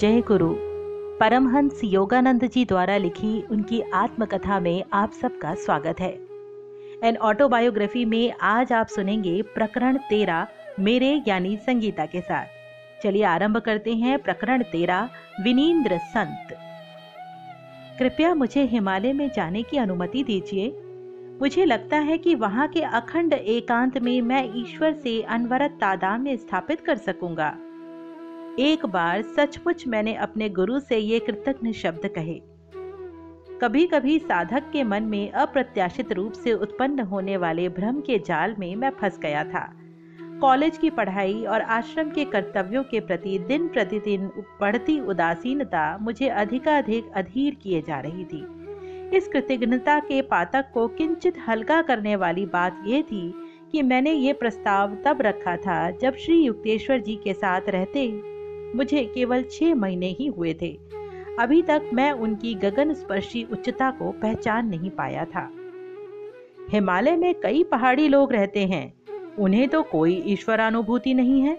जय गुरु परमहंस योगानंद जी द्वारा लिखी उनकी आत्मकथा में आप सबका स्वागत है। एन ऑटोबायोग्राफी में आज आप सुनेंगे प्रकरण तेरा, मेरे यानी संगीता के साथ। चलिए आरंभ करते हैं प्रकरण तेरा विनीन्द्र संत। कृपया मुझे हिमालय में जाने की अनुमति दीजिए। मुझे लगता है कि वहाँ के अखंड एकांत में मैं ईश्वर से अनवरत तादाद में स्थापित कर सकूँगा। एक बार सचमुच मैंने अपने गुरु से ये कृतज्ञ शब्द कहे। कभी कभी साधक के मन में अप्रत्याशित रूप से उत्पन्न होने वाले भ्रम के जाल में मैं फंस गया था। कॉलेज की पढ़ाई और आश्रम के कर्तव्यों के प्रति दिन प्रतिदिन बढ़ती उदासीनता मुझे अधिकाधिक अधीर किए जा रही थी। इस कृतज्ञता के पातक को किंचित हल्का करने वाली बात यह थी कि मैंने ये प्रस्ताव तब रखा था जब श्री युक्तेश्वर जी के साथ रहते मुझे केवल छह महीने ही हुए थे। अभी तक मैं उनकी गगन स्पर्शी उच्चता को पहचान नहीं पाया था। हिमालय में कई पहाड़ी लोग रहते हैं। उन्हें तो कोई ईश्वरानुभूति नहीं है।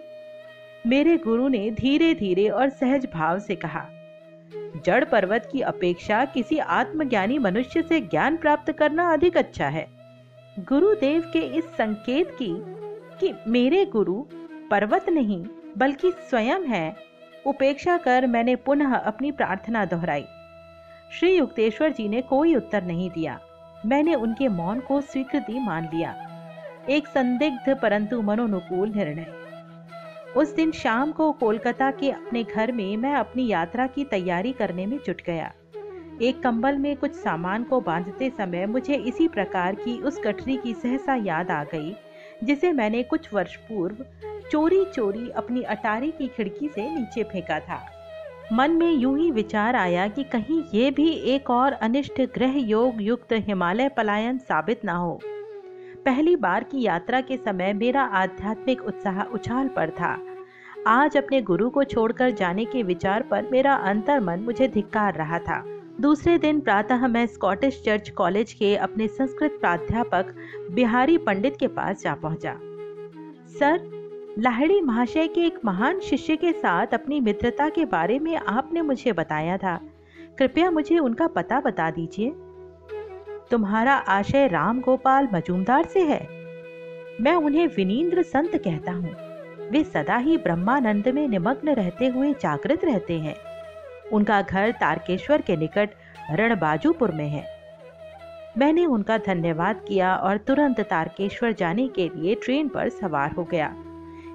मेरे गुरु ने धीरे धीरे और सहज भाव से कहा, जड़ पर्वत की अपेक्षा किसी आत्मज्ञानी मनुष्य से ज्ञान प्राप्त करना अधिक अच्छा है। गुरुदेव के इस संकेत की कि मेरे गुरु पर्वत नहीं बल्कि स्वयं है। उपेक्षा कर मैंने पुनः अपनी प्रार्थना दोहराई। श्री युक्तेश्वर जी ने कोई उत्तर नहीं दिया। मैंने उनके मौन को स्वीकृति मान लिया। एक संदिग्ध परंतु मनोनुकूल निर्णय। उस दिन शाम को कोलकाता के अपने घर में मैं अपनी यात्रा की तैयारी करने में जुट गया। एक कंबल में कुछ सामान को बांधते समय मुझे इसी प्रकार की उस गठरी की सहसा याद आ गई, जिसे मैंने कुछ वर्ष पूर्व चोरी चोरी अपनी अटारी की खिड़की से नीचे फेंका था। मन में यूँ ही विचार आया कि कहीं ये भी एक और अनिष्ट ग्रह योग युक्त हिमालय पलायन साबित ना हो। पहली बार की यात्रा के समय मेरा आध्यात्मिक उत्साह उछाल पर था। आज अपने गुरु को छोड़कर जाने के विचार पर मेरा अंतर मन मुझे धिक्कार रहा था। दूसरे दिन प्रातः मैं स्कॉटिश चर्च कॉलेज के अपने संस्कृत प्राध्यापक बिहारी पंडित के पास जा पहुँचा। सर लाहड़ी महाशय के एक महान शिष्य के साथ अपनी मित्रता के बारे में आपने मुझे बताया था। कृपया मुझे उनका पता बता दीजिए। तुम्हारा आशय राम गोपाल मजूमदार से है। मैं उन्हें विनीन्द्र संत कहता हूँ। वे सदा ही ब्रह्मानंद में निमग्न रहते हुए जागृत रहते हैं। उनका घर तारकेश्वर के निकट रणबाजूपुर में है। मैंने उनका धन्यवाद किया और तुरंत तारकेश्वर जाने के लिए ट्रेन पर सवार हो गया।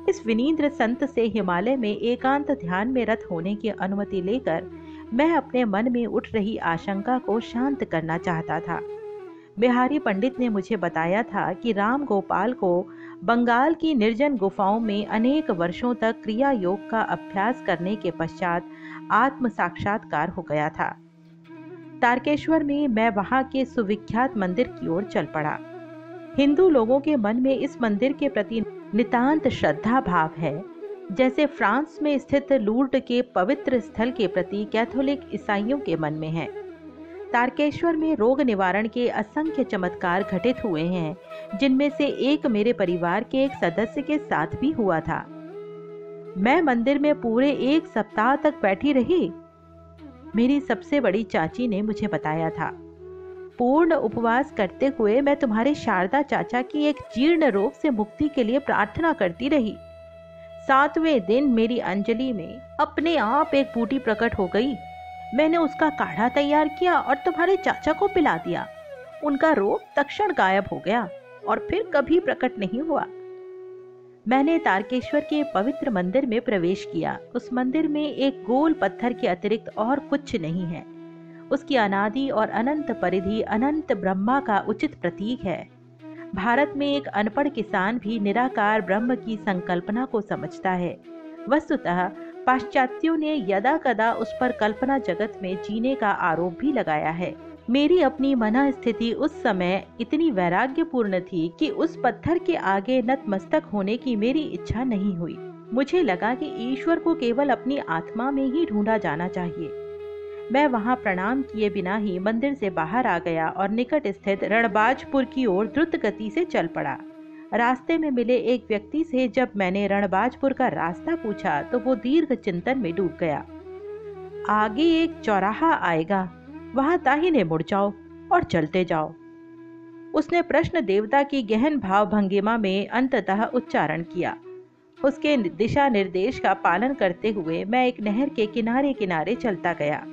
इस विनीन्द्र संत से हिमालय में एकांत ध्यान में रत होने की अनुमति लेकर मैं अपने मन में उठ रही आशंका को शांत करना चाहता था। बिहारी पंडित ने मुझे बताया था कि राम गोपाल को बंगाल की निर्जन गुफाओं में अनेक वर्षों तक क्रिया योग का अभ्यास करने के पश्चात आत्म साक्षात्कार हो गया था। तारकेश्वर में मैं वहाँ के सुविख्यात मंदिर की ओर चल पड़ा। हिंदू लोगों के मन में इस मंदिर के प्रति नितांत श्रद्धा भाव है। जैसे फ्रांस में स्थित लूर्ड के पवित्र स्थल के प्रति कैथोलिक ईसाइयों के मन में है। तारकेश्वर में रोग निवारण के असंख्य चमत्कार घटित हुए हैं, जिनमें से एक मेरे परिवार के एक सदस्य के साथ भी हुआ था। मैं मंदिर में पूरे एक सप्ताह तक बैठी रही। मेरी सबसे बड़ी चाची ने मुझे बताया था। पूर्ण उपवास करते हुए मैं तुम्हारे शारदा चाचा की एक जीर्ण रोग से मुक्ति के लिए प्रार्थना करती रही। सातवें दिन मेरी अंजलि में अपने आप एक बूटी प्रकट हो गई। मैंने उसका काढ़ा तैयार किया और तुम्हारे चाचा को पिला दिया। उनका रोग तक्षण गायब हो गया और फिर कभी प्रकट नहीं हुआ। मैंने तारकेश्वर के पवित्र मंदिर में प्रवेश किया। उस मंदिर में एक गोल पत्थर के अतिरिक्त और कुछ नहीं है। उसकी अनादि और अनंत परिधि अनंत ब्रह्मा का उचित प्रतीक है। भारत में एक अनपढ़ किसान भी निराकार ब्रह्म की संकल्पना को समझता है। वस्तुतः पाश्चात्यों ने यदा कदा उस पर कल्पना जगत में जीने का आरोप भी लगाया है। मेरी अपनी मना स्थिति उस समय इतनी वैराग्यपूर्ण थी कि उस पत्थर के आगे नतमस्तक होने की मेरी इच्छा नहीं हुई। मुझे लगा कि ईश्वर को केवल अपनी आत्मा में ही ढूंढा जाना चाहिए। मैं वहाँ प्रणाम किए बिना ही मंदिर से बाहर आ गया और निकट स्थित रणबाजपुर की ओर द्रुत गति से चल पड़ा। रास्ते में मिले एक व्यक्ति से जब मैंने रणबाजपुर का रास्ता पूछा तो वो दीर्घ चिंतन में डूब गया। आगे एक चौराहा आएगा, वहाँ दाहिने मुड़ जाओ और चलते जाओ। उसने प्रश्न देवता की गहन भाव भंगिमा में अंततः उच्चारण किया। उसके दिशा निर्देश का पालन करते हुए मैं एक नहर के किनारे किनारे चलता गया।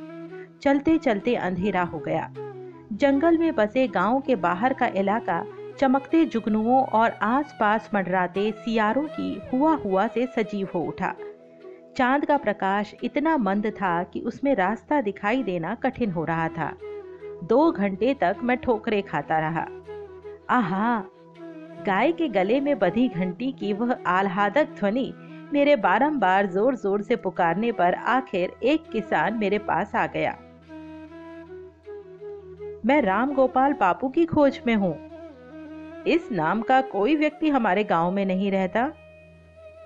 चलते चलते अंधेरा हो गया। जंगल में बसे गाँव के बाहर का इलाका चमकते जुगनुओं और आसपास मंडराते सियारों की हुआ हुआ से सजीव हो उठा। चाँद का प्रकाश इतना मंद था कि उसमें रास्ता दिखाई देना कठिन हो रहा था। दो घंटे तक मैं ठोकरे खाता रहा। आहा! गाय के गले में बधी घंटी की वह आह्लादक ध्वनि मेरे बारंबार ज़ोर ज़ोर से पुकारने पर आखिर एक किसान मेरे पास आ गया। मैं राम गोपाल बापू की खोज में हूँ। इस नाम का कोई व्यक्ति हमारे गाँव में नहीं रहता।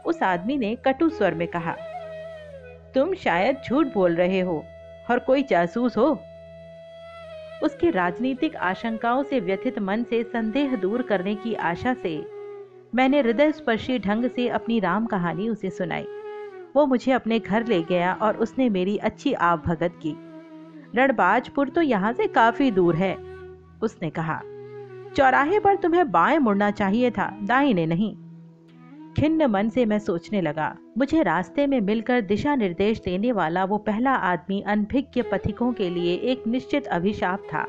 उस आदमी ने कटु स्वर में कहा, तुम शायद झूठ बोल रहे हो और कोई जासूस हो। उसके राजनीतिक आशंकाओं से व्यथित मन से संदेह दूर करने की आशा से मैंने हृदय स्पर्शी ढंग से अपनी राम कहानी उसे सुनाई। वो मुझे अपने घर ले गया और उसने मेरी अच्छी आव भगत की। रणबाजपुर तो यहाँ से काफ़ी दूर है, उसने कहा। चौराहे पर तुम्हें बाएँ मुड़ना चाहिए था, दाहिने नहीं। खिन्न मन से मैं सोचने लगा, मुझे रास्ते में मिलकर दिशा निर्देश देने वाला वो पहला आदमी अनभिज्ञ पथिकों के लिए एक निश्चित अभिशाप था।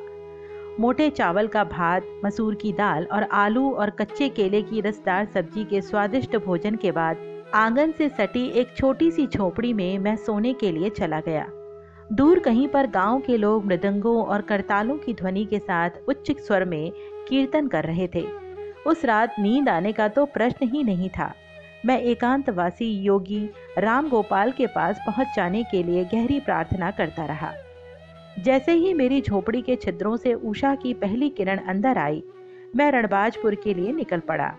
मोटे चावल का भात, मसूर की दाल और आलू और कच्चे केले की रसदार सब्ज़ी के स्वादिष्ट भोजन के बाद आँगन से सटी एक छोटी सी झोपड़ी में मैं सोने के लिए चला गया। दूर कहीं पर गाँव के लोग मृदंगों और करतालों की ध्वनि के साथ उच्च स्वर में कीर्तन कर रहे थे। उस रात नींद आने का तो प्रश्न ही नहीं था। मैं एकांतवासी योगी राम गोपाल के पास पहुँच जाने के लिए गहरी प्रार्थना करता रहा। जैसे ही मेरी झोपड़ी के छिद्रों से उषा की पहली किरण अंदर आई, मैं रणबाजपुर के लिए निकल पड़ा।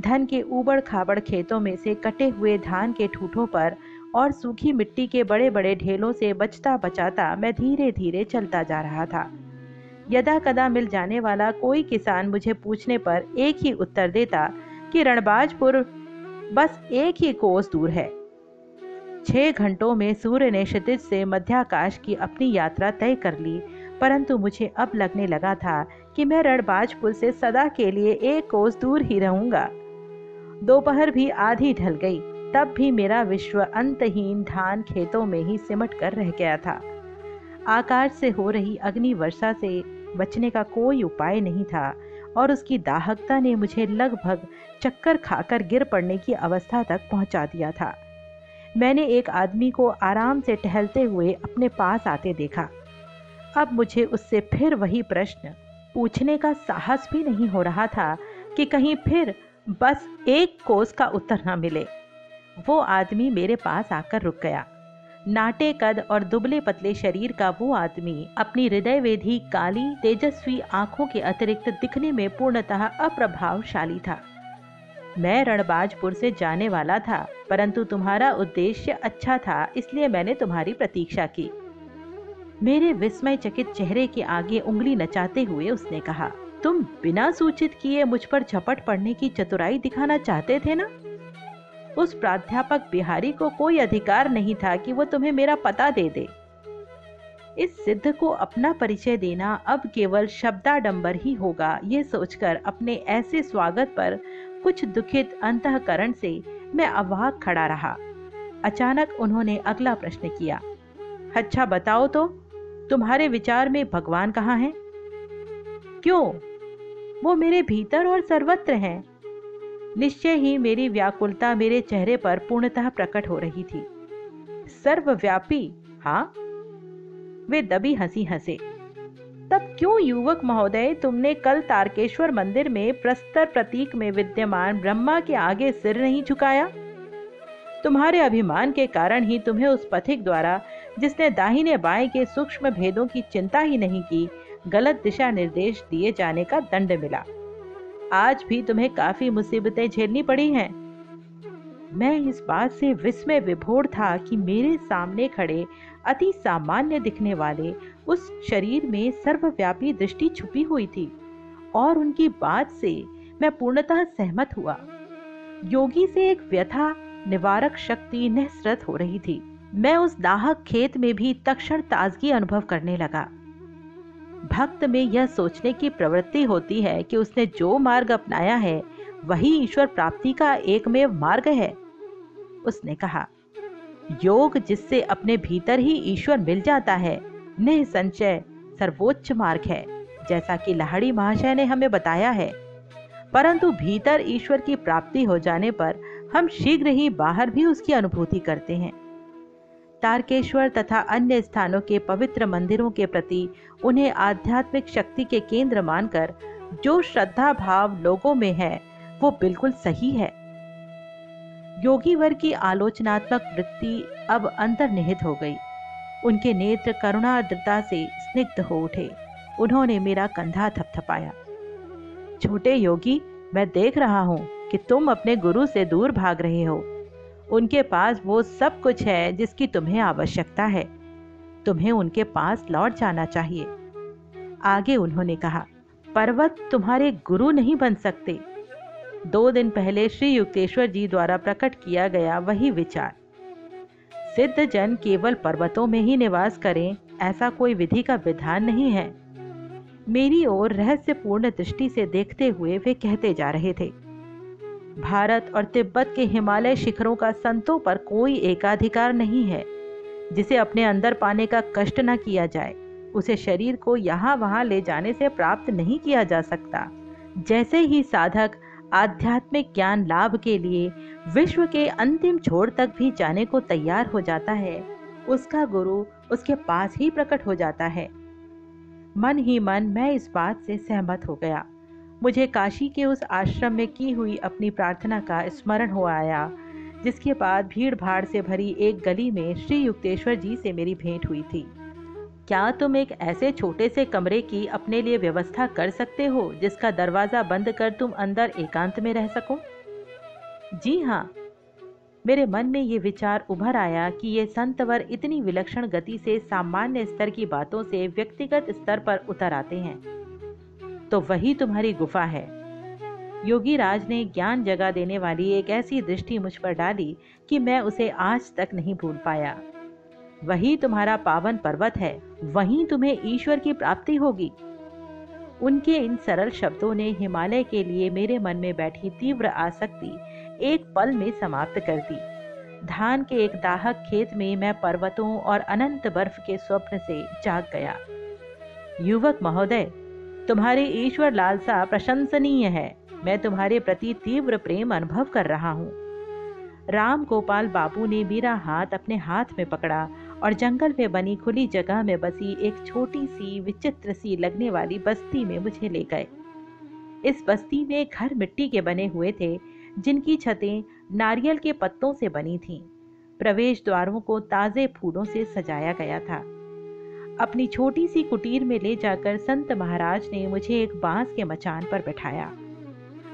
धन के ऊबड़ खाबड़ खेतों में से कटे हुए धान के ठूठों पर और सूखी मिट्टी के बड़े बड़े ढेलों से बचता बचाता मैं धीरे धीरे चलता जा रहा था। यदा कदा मिल जाने वाला कोई किसान मुझे पूछने पर एक ही उत्तर देता कि रणबाजपुर बस एक ही कोस दूर है। छह घंटों में सूर्य ने क्षितिज से मध्याकाश की अपनी यात्रा तय कर ली, परंतु मुझे अब लगने लगा था कि मैं रणबाजपुर से सदा के लिए एक कोस दूर ही रहूँगा। दोपहर भी आधी ढल गई। तब भी मेरा विश्व अंतहीन धान खेतों में ही सिमट कर रह गया था। आकाश से हो रही अग्नि वर्षा से बचने का कोई उपाय नहीं था, और उसकी दाहकता ने मुझे लगभग चक्कर खाकर गिर पड़ने की अवस्था तक पहुँचा दिया था। मैंने एक आदमी को आराम से टहलते हुए अपने पास आते देखा। अब मुझे उससे फिर वही प्रश्न पूछने का साहस भी नहीं हो रहा था कि कहीं फिर बस एक कोस का उत्तर न मिले। वो आदमी मेरे पास आकर रुक गया। नाटे कद और दुबले पतले शरीर का वो आदमी अपनी हृदय वेधी काली, तेजस्वी आँखों के अतिरिक्त दिखने में पूर्णतः अप्रभावशाली था। मैं रणबाजपुर से जाने वाला था, परंतु तुम्हारा उद्देश्य अच्छा था, इसलिए मैंने तुम्हारी प्रतीक्षा की। मेरे विस्मय चकित चेहरे के आगे उंगली नचाते हुए उसने कहा, तुम बिना सूचित किए मुझ पर झपट पड़ने की चतुराई दिखाना चाहते थे ना? उस प्राध्यापक बिहारी को कोई अधिकार नहीं था कि वो तुम्हें मेरा पता दे दे। इस सिद्ध को अपना परिचय देना अब केवल शब्दाडंबर ही होगा, ये सोचकर अपने ऐसे स्वागत पर कुछ दुखित अंतकरण से मैं अवाक खड़ा रहा। अचानक उन्होंने अगला प्रश्न किया अच्छा बताओ तो तुम्हारे विचार में भगवान कहाँ है? क्यों? वो मेरे भीतर और सर्वत्र हैं। निश्चय ही मेरी व्याकुलता मेरे चेहरे पर पूर्णतः प्रकट हो रही थी। सर्वव्यापी हाँ? वे दबी हँसी हंसे। तब क्यों युवक महोदय, तुमने कल तारकेश्वर मंदिर में प्रस्तर प्रतीक में विद्यमान ब्रह्मा के आगे सिर नहीं झुकाया? तुम्हारे अभिमान के कारण ही तुम्हें उस पथिक द्वारा, जिसने दाहिने बाएँ के सूक्ष्म भेदों की चिंता ही नहीं की, गलत दिशा निर्देश दिए जाने का दंड मिला। आज भी तुम्हें काफ़ी मुसीबतें झेलनी पड़ी हैं। मैं इस बात से विस्मय विभोर था कि मेरे सामने खड़े अति सामान्य दिखने वाले उस शरीर में सर्वव्यापी दृष्टि छुपी हुई थी और उनकी बात से मैं पूर्णतः सहमत हुआ। योगी से एक व्यथा निवारक शक्ति निःसृत हो रही थी। मैं उस दाहक खेत में भी तक्षण ताजगी अनुभव करने लगा। भक्त में यह सोचने की प्रवृत्ति होती है कि उसने जो मार्ग अपनाया है, वही ईश्वर प्राप्ति का एकमेव मार्ग है। उसने कहा, योग जिससे अपने भीतर ही ईश्वर मिल जाता है, निसंचय सर्वोच्च मार्ग है, जैसा कि लाहड़ी महाशय ने हमें बताया है। परंतु भीतर ईश्वर की प्राप्ति हो जाने पर हम शीघ्र ही बाहर भी उसकी अनुभूति करते हैं। तारकेश्वर तथा अन्य स्थानों के पवित्र मंदिरों के प्रति उन्हें आध्यात्मिक शक्ति के केंद्र मानकर जो श्रद्धा भाव लोगों में है, वो बिल्कुल सही है। योगी वर की आलोचनात्मक वृत्ति अब अंतर्निहित हो गई। उनके नेत्र करुणाद्रता से स्निग्ध हो उठे। उन्होंने मेरा कंधा थपथपाया। छोटे योगी, मैं देख रहा हूँ कि तुम अपने गुरु से दूर भाग रहे हो। उनके पास वो सब कुछ है जिसकी तुम्हें आवश्यकता है। तुम्हें उनके पास लौट जाना चाहिए। आगे उन्होंने कहा, पर्वत तुम्हारे गुरु नहीं बन सकते। दो दिन पहले श्री युक्तेश्वर जी द्वारा प्रकट किया गया वही विचार। सिद्ध जन केवल पर्वतों में ही निवास करें, ऐसा कोई विधि का विधान नहीं है। मेरी ओर रहस्यपूर्ण दृष्टि से देखते हुए वे कहते जा रहे थे। भारत और तिब्बत के हिमालय शिखरों का संतों पर कोई एकाधिकार नहीं है। जिसे अपने अंदर पाने का कष्ट न किया जाए, उसे शरीर को यहाँ वहाँ ले जाने से प्राप्त नहीं किया जा सकता। जैसे ही साधक आध्यात्मिक ज्ञान लाभ के लिए विश्व के अंतिम छोर तक भी जाने को तैयार हो जाता है, उसका गुरु उसके पास ही प्रकट हो जाता है। मन ही मन मैं इस बात से सहमत हो गया। मुझे काशी के उस आश्रम में की हुई अपनी प्रार्थना का स्मरण हो आया, जिसके बाद भीड़ भाड़ से भरी एक गली में श्री युक्तेश्वर जी से मेरी भेंट हुई थी। क्या तुम एक ऐसे छोटे से कमरे की अपने लिए व्यवस्था कर सकते हो, जिसका दरवाज़ा बंद कर तुम अंदर एकांत में रह सको? जी हाँ। मेरे मन में ये विचार उभर आया कि ये संतवर इतनी विलक्षण गति से सामान्य स्तर की बातों से व्यक्तिगत स्तर पर उतर आते हैं। तो वही तुम्हारी गुफा है। योगी राज ने ज्ञान जगा देने वाली एक ऐसी दृष्टि मुझ पर डाली कि मैं उसे आज तक नहीं भूल पाया। वही तुम्हारा पावन पर्वत है, वहीं तुम्हें ईश्वर की प्राप्ति होगी। उनके इन सरल शब्दों ने हिमालय के लिए मेरे मन में बैठी तीव्र आसक्ति एक पल में समाप्त कर दी। धान के एक दाहक खेत में मैं पर्वतों और अनंत बर्फ़ के स्वप्न से जाग गया। युवक महोदय तुम्हारी ईश्वर लालसा प्रशंसनीय है। मैं तुम्हारे प्रति तीव्र प्रेम अनुभव कर रहा हूँ। राम गोपाल बाबू ने मेरा हाथ अपने हाथ में पकड़ा और जंगल में बनी खुली जगह में बसी एक छोटी सी, विचित्र सी लगने वाली बस्ती में मुझे ले गए। इस बस्ती में घर मिट्टी के बने हुए थे, जिनकी छतें नारियल के पत्तों से बनी थीं। प्रवेश द्वारों को ताज़े फूलों से सजाया गया था। अपनी छोटी सी कुटीर में ले जाकर संत महाराज ने मुझे एक बाँस के मचान पर बैठाया।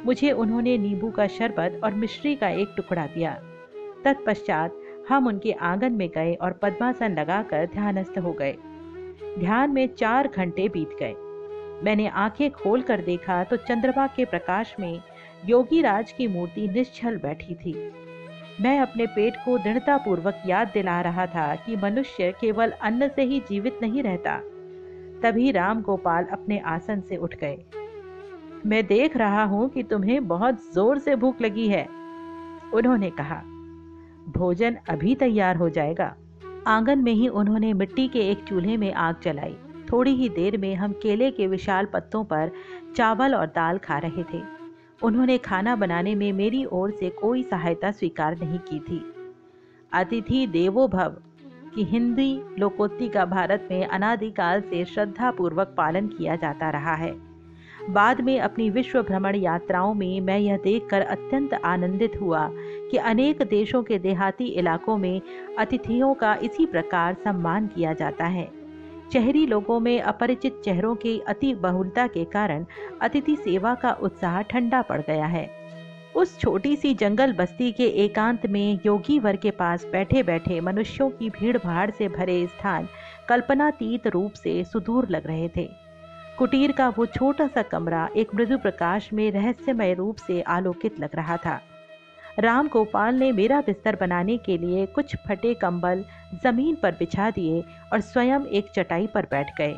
मुझे उन्होंने नींबू का शरबत और मिश्री का एक टुकड़ा दिया। तत्पश्चात हम उनके आँगन में गए और पद्मासन लगाकर ध्यानस्थ हो गए। ध्यान में चार घंटे बीत गए। मैंने आँखें खोल कर देखा तो चंद्रमा के प्रकाश में योगी राज की मूर्ति निश्चल बैठी थी। मैं अपने पेट को दृढ़तापूर्वक याद दिला रहा था कि मनुष्य केवल अन्न से ही जीवित नहीं रहता। तभी राम गोपाल अपने आसन से उठ गए। मैं देख रहा हूँ कि तुम्हें बहुत ज़ोर से भूख लगी है, उन्होंने कहा। भोजन अभी तैयार हो जाएगा। आँगन में ही उन्होंने मिट्टी के एक चूल्हे में आग जलाई। थोड़ी ही देर में हम केले के विशाल पत्तों पर चावल और दाल खा रहे थे। उन्होंने खाना बनाने में मेरी ओर से कोई सहायता स्वीकार नहीं की थी। अतिथि देवो भव की हिंदी लोकोक्ति का भारत में अनादिकाल से श्रद्धा पूर्वक पालन किया जाता रहा है। बाद में अपनी विश्व भ्रमण यात्राओं में मैं यह देखकर अत्यंत आनंदित हुआ कि अनेक देशों के देहाती इलाकों में अतिथियों का इसी प्रकार सम्मान किया जाता है। शहरी लोगों में अपरिचित चेहरों की अति बहुलता के कारण अतिथि सेवा का उत्साह ठंडा पड़ गया है। उस छोटी सी जंगल बस्ती के एकांत में योगी वर के पास बैठे बैठे मनुष्यों की भीड़ भाड़ से भरे स्थान कल्पनातीत रूप से सुदूर लग रहे थे। कुटीर का वो छोटा सा कमरा एक मृदु प्रकाश में रहस्यमय रूप से आलोकित लग रहा था। राम गोपाल ने मेरा बिस्तर बनाने के लिए कुछ फटे कंबल ज़मीन पर बिछा दिए और स्वयं एक चटाई पर बैठ गए।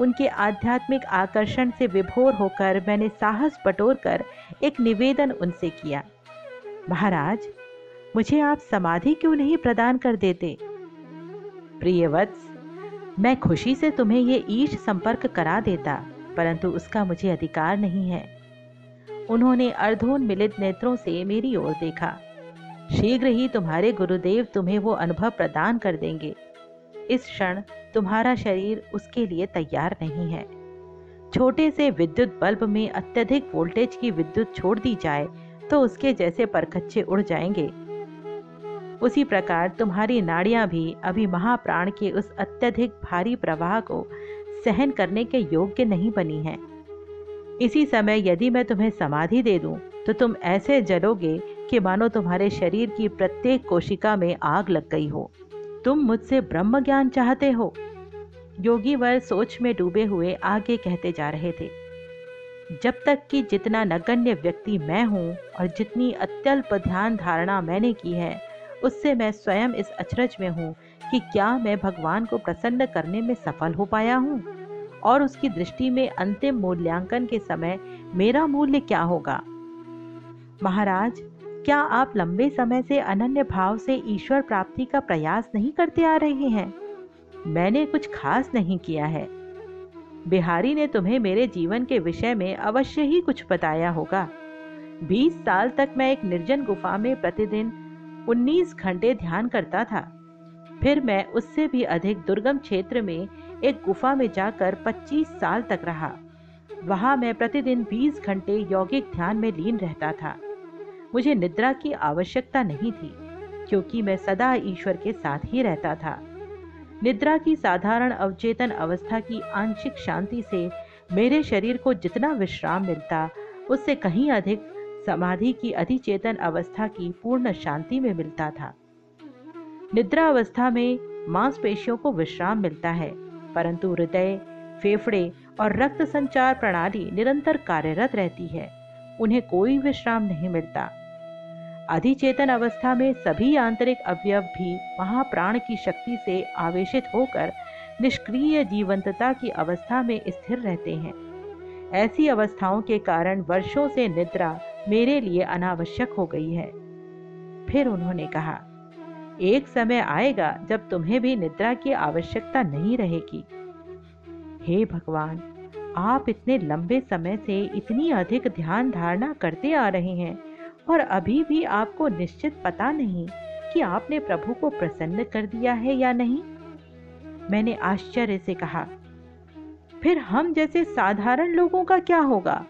उनके आध्यात्मिक आकर्षण से विभोर होकर मैंने साहस बटोर कर एक निवेदन उनसे किया। महाराज, मुझे आप समाधि क्यों नहीं प्रदान कर देते? प्रियवत्स मैं खुशी से तुम्हें ये ईश संपर्क करा देता, परंतु उसका मुझे अधिकार नहीं है। उन्होंने अर्धोन्मिलित नेत्रों से मेरी ओर देखा। शीघ्र ही तुम्हारे गुरुदेव तुम्हें वो अनुभव प्रदान कर देंगे। इस क्षण तुम्हारा शरीर उसके लिए तैयार नहीं है। छोटे से विद्युत बल्ब में अत्यधिक वोल्टेज की विद्युत छोड़ दी जाए तो उसके जैसे परखच्चे उड़ जाएँगे। उसी प्रकार तुम्हारी नाड़ियाँ भी अभी महाप्राण के उस अत्यधिक भारी प्रवाह को सहन करने के योग्य नहीं बनी हैं। इसी समय यदि मैं तुम्हें समाधि दे दूँ तो तुम ऐसे जलोगे कि मानो तुम्हारे शरीर की प्रत्येक कोशिका में आग लग गई हो। तुम मुझसे ब्रह्म ज्ञान चाहते हो? योगी वर सोच में डूबे हुए आगे कहते जा रहे थे। जब तक कि जितना नगण्य व्यक्ति मैं हूँ और जितनी अत्यल्प ध्यान धारणा मैंने की है, उससे मैं स्वयं इस अचरज में हूँ कि क्या मैं भगवान को प्रसन्न करने में सफल हो पाया हूँ। और उसकी दृष्टि में अंतिम मूल्यांकन के समय मेरा मूल्य क्या होगा? महाराज, क्या आप लंबे समय से अनन्य भाव से ईश्वर प्राप्ति का प्रयास नहीं करते आ रहे हैं? मैंने कुछ खास नहीं किया है। बिहारी ने तुम्हें मेरे जीवन के विषय में अवश्य ही कुछ बताया होगा। बीस साल तक मैं एक निर्जन गुफा में प्रतिदिन उन्नीस घंटे ध्यान करता था। फिर मैं उससे भी अधिक दुर्गम क्षेत्र में एक गुफा में जाकर 25 साल तक रहा। वहाँ मैं प्रतिदिन 20 घंटे यौगिक ध्यान में लीन रहता था। मुझे निद्रा की आवश्यकता नहीं थी, क्योंकि मैं सदा ईश्वर के साथ ही रहता था। निद्रा की साधारण अवचेतन अवस्था की आंशिक शांति से मेरे शरीर को जितना विश्राम मिलता, उससे कहीं अधिक समाधि की अधिचेतन अवस्था की पूर्ण शांति में मिलता था। निद्रा अवस्था में मांसपेशियों को विश्राम मिलता है। परंतु हृदय, फेफड़े और रक्त संचार प्रणाली निरंतर कार्यरत रहती है। उन्हें कोई विश्राम नहीं मिलता। अधिचेतन अवस्था में सभी आंतरिक अवयव भी महाप्राण की शक्ति से आवेशित होकर निष्क्रिय जीवंतता की अवस्था में स्थिर रहते हैं। ऐसी अवस्थाओं के कारण वर्षों से निद्रा मेरे लिए अनावश्यक हो गई है। फिर उन्होंने कहा एक समय आएगा जब तुम्हें भी निद्रा की आवश्यकता नहीं रहेगी। हे भगवान, आप इतने लंबे समय से इतनी अधिक ध्यान धारणा करते आ रहे हैं और अभी भी आपको निश्चित पता नहीं कि आपने प्रभु को प्रसन्न कर दिया है या नहीं। मैंने आश्चर्य से कहा, फिर हम जैसे साधारण लोगों का क्या होगा?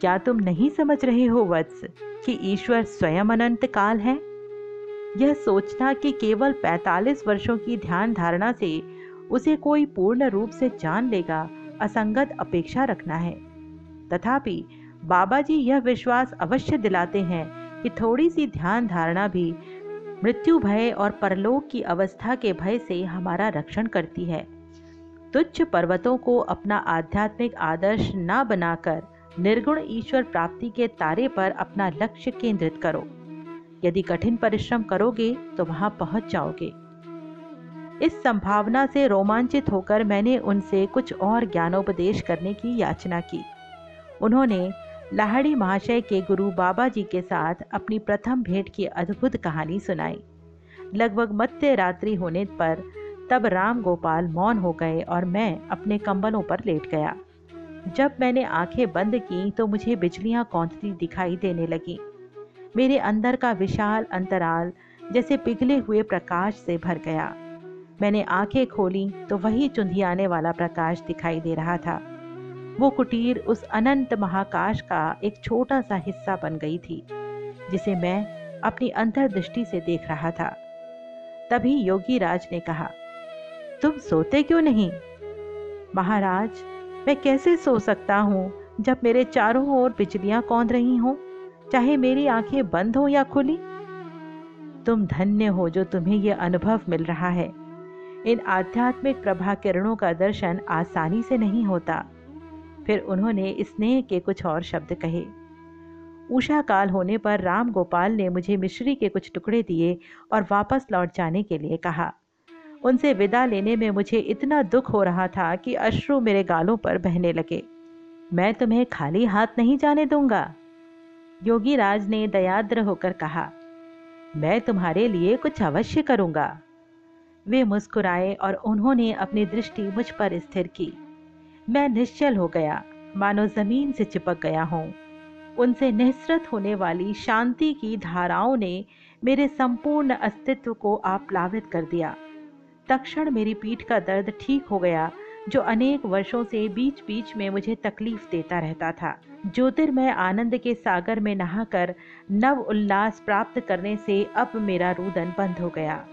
क्या तुम नहीं समझ रहे हो वत्स, कि ईश्वर स्वयं अनंत काल है? यह सोचना कि केवल 45 वर्षों की ध्यान धारणा से उसे कोई पूर्ण रूप से जान लेगा, असंगत अपेक्षा रखना है। तथापि बाबा जी यह विश्वास अवश्य दिलाते हैं कि थोड़ी सी ध्यान धारणा भी मृत्यु भय और परलोक की अवस्था के भय से हमारा रक्षण करती है। तुच्छ पर्वतों को अपना आध्यात्मिक आदर्श न बनाकर निर्गुण ईश्वर प्राप्ति के तारे पर अपना लक्ष्य केंद्रित करो। यदि कठिन परिश्रम करोगे तो वहाँ पहुँच जाओगे। इस संभावना से रोमांचित होकर मैंने उनसे कुछ और ज्ञानोपदेश करने की याचना की। उन्होंने लाहड़ी महाशय के गुरु बाबा जी के साथ अपनी प्रथम भेंट की अद्भुत कहानी सुनाई। लगभग मध्य रात्रि होने पर तब राम गोपाल मौन हो गए और मैं अपने कंबलों पर लेट गया। जब मैंने आँखें बंद की तो मुझे बिजलियाँ कौंधती दिखाई देने लगी। मेरे अंदर का विशाल अंतराल जैसे पिघले हुए प्रकाश से भर गया। मैंने आँखें खोली तो वही चुंधियाने वाला प्रकाश दिखाई दे रहा था। वो कुटीर उस अनंत महाकाश का एक छोटा सा हिस्सा बन गई थी, जिसे मैं अपनी अंतर्दृष्टि से देख रहा था। तभी योगी राज ने कहा, तुम सोते क्यों नहीं? महाराज, मैं कैसे सो सकता हूँ जब मेरे चारों ओर बिजलियाँ कौंद रही हों? चाहे मेरी आँखें बंद हो या खुली, तुम धन्य हो जो तुम्हें यह अनुभव मिल रहा है। इन आध्यात्मिक प्रभा किरणों का दर्शन आसानी से नहीं होता। फिर उन्होंने स्नेह के कुछ और शब्द कहे। उषा काल होने पर राम गोपाल ने मुझे मिश्री के कुछ टुकड़े दिए और वापस लौट जाने के लिए कहा। उनसे विदा लेने में मुझे इतना दुख हो रहा था कि अश्रु मेरे गालों पर बहने लगे। मैं तुम्हें खाली हाथ नहीं जाने दूँगा। योगी राज ने दयाद्र होकर कहा, मैं तुम्हारे लिए कुछ अवश्य करूँगा। वे मुस्कुराए और उन्होंने अपनी दृष्टि मुझ पर स्थिर की। मैं निश्चल हो गया, मानो ज़मीन से चिपक गया हूँ। उनसे निःसृत होने वाली शांति की धाराओं ने मेरे संपूर्ण अस्तित्व को आप्लावित कर दिया। तक्षण मेरी पीठ का दर्द ठीक हो गया, जो अनेक वर्षों से बीच बीच में मुझे तकलीफ़ देता रहता था। ज्योतिर्मय आनंद के सागर में नहाकर नव उल्लास प्राप्त करने से अब मेरा रुदन बंद हो गया।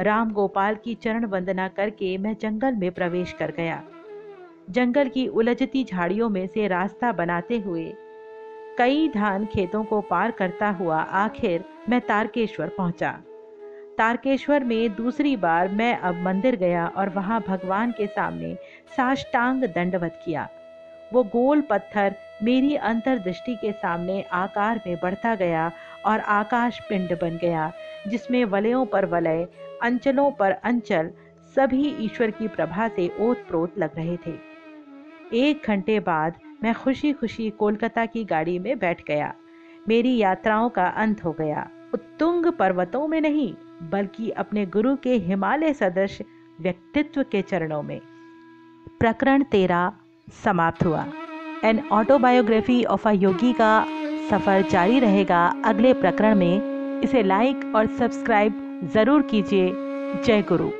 राम गोपाल की चरण वंदना करके मैं जंगल में प्रवेश कर गया। जंगल की उलझती झाड़ियों में से रास्ता बनाते हुए कई धान खेतों को पार करता हुआ आखिर मैं तारकेश्वर पहुँचा। तारकेश्वर में दूसरी बार मैं अब मंदिर गया और वहाँ भगवान के सामने साष्टांग दंडवत किया। वो गोल पत्थर मेरी अंतर्दृष्टि के सामने आकार में बढ़ता गया और आकाश पिंड बन गया, जिसमें वलयों पर वलय, अंचलों पर अंचल, सभी ईश्वर की प्रभा से ओत प्रोत लग रहे थे। एक घंटे बाद मैं खुशी खुशी कोलकाता की गाड़ी में बैठ गया। मेरी यात्राओं का अंत हो गया। उत्तुंग पर्वतों में नहीं, बल्कि अपने गुरु के हिमालय सदृश व्यक्तित्व के चरणों में। प्रकरण तेरा समाप्त हुआ। An autobiography of a Yogi का सफ़र जारी रहेगा अगले प्रकरण में। इसे लाइक और सब्सक्राइब ज़रूर कीजिए। जय गुरु।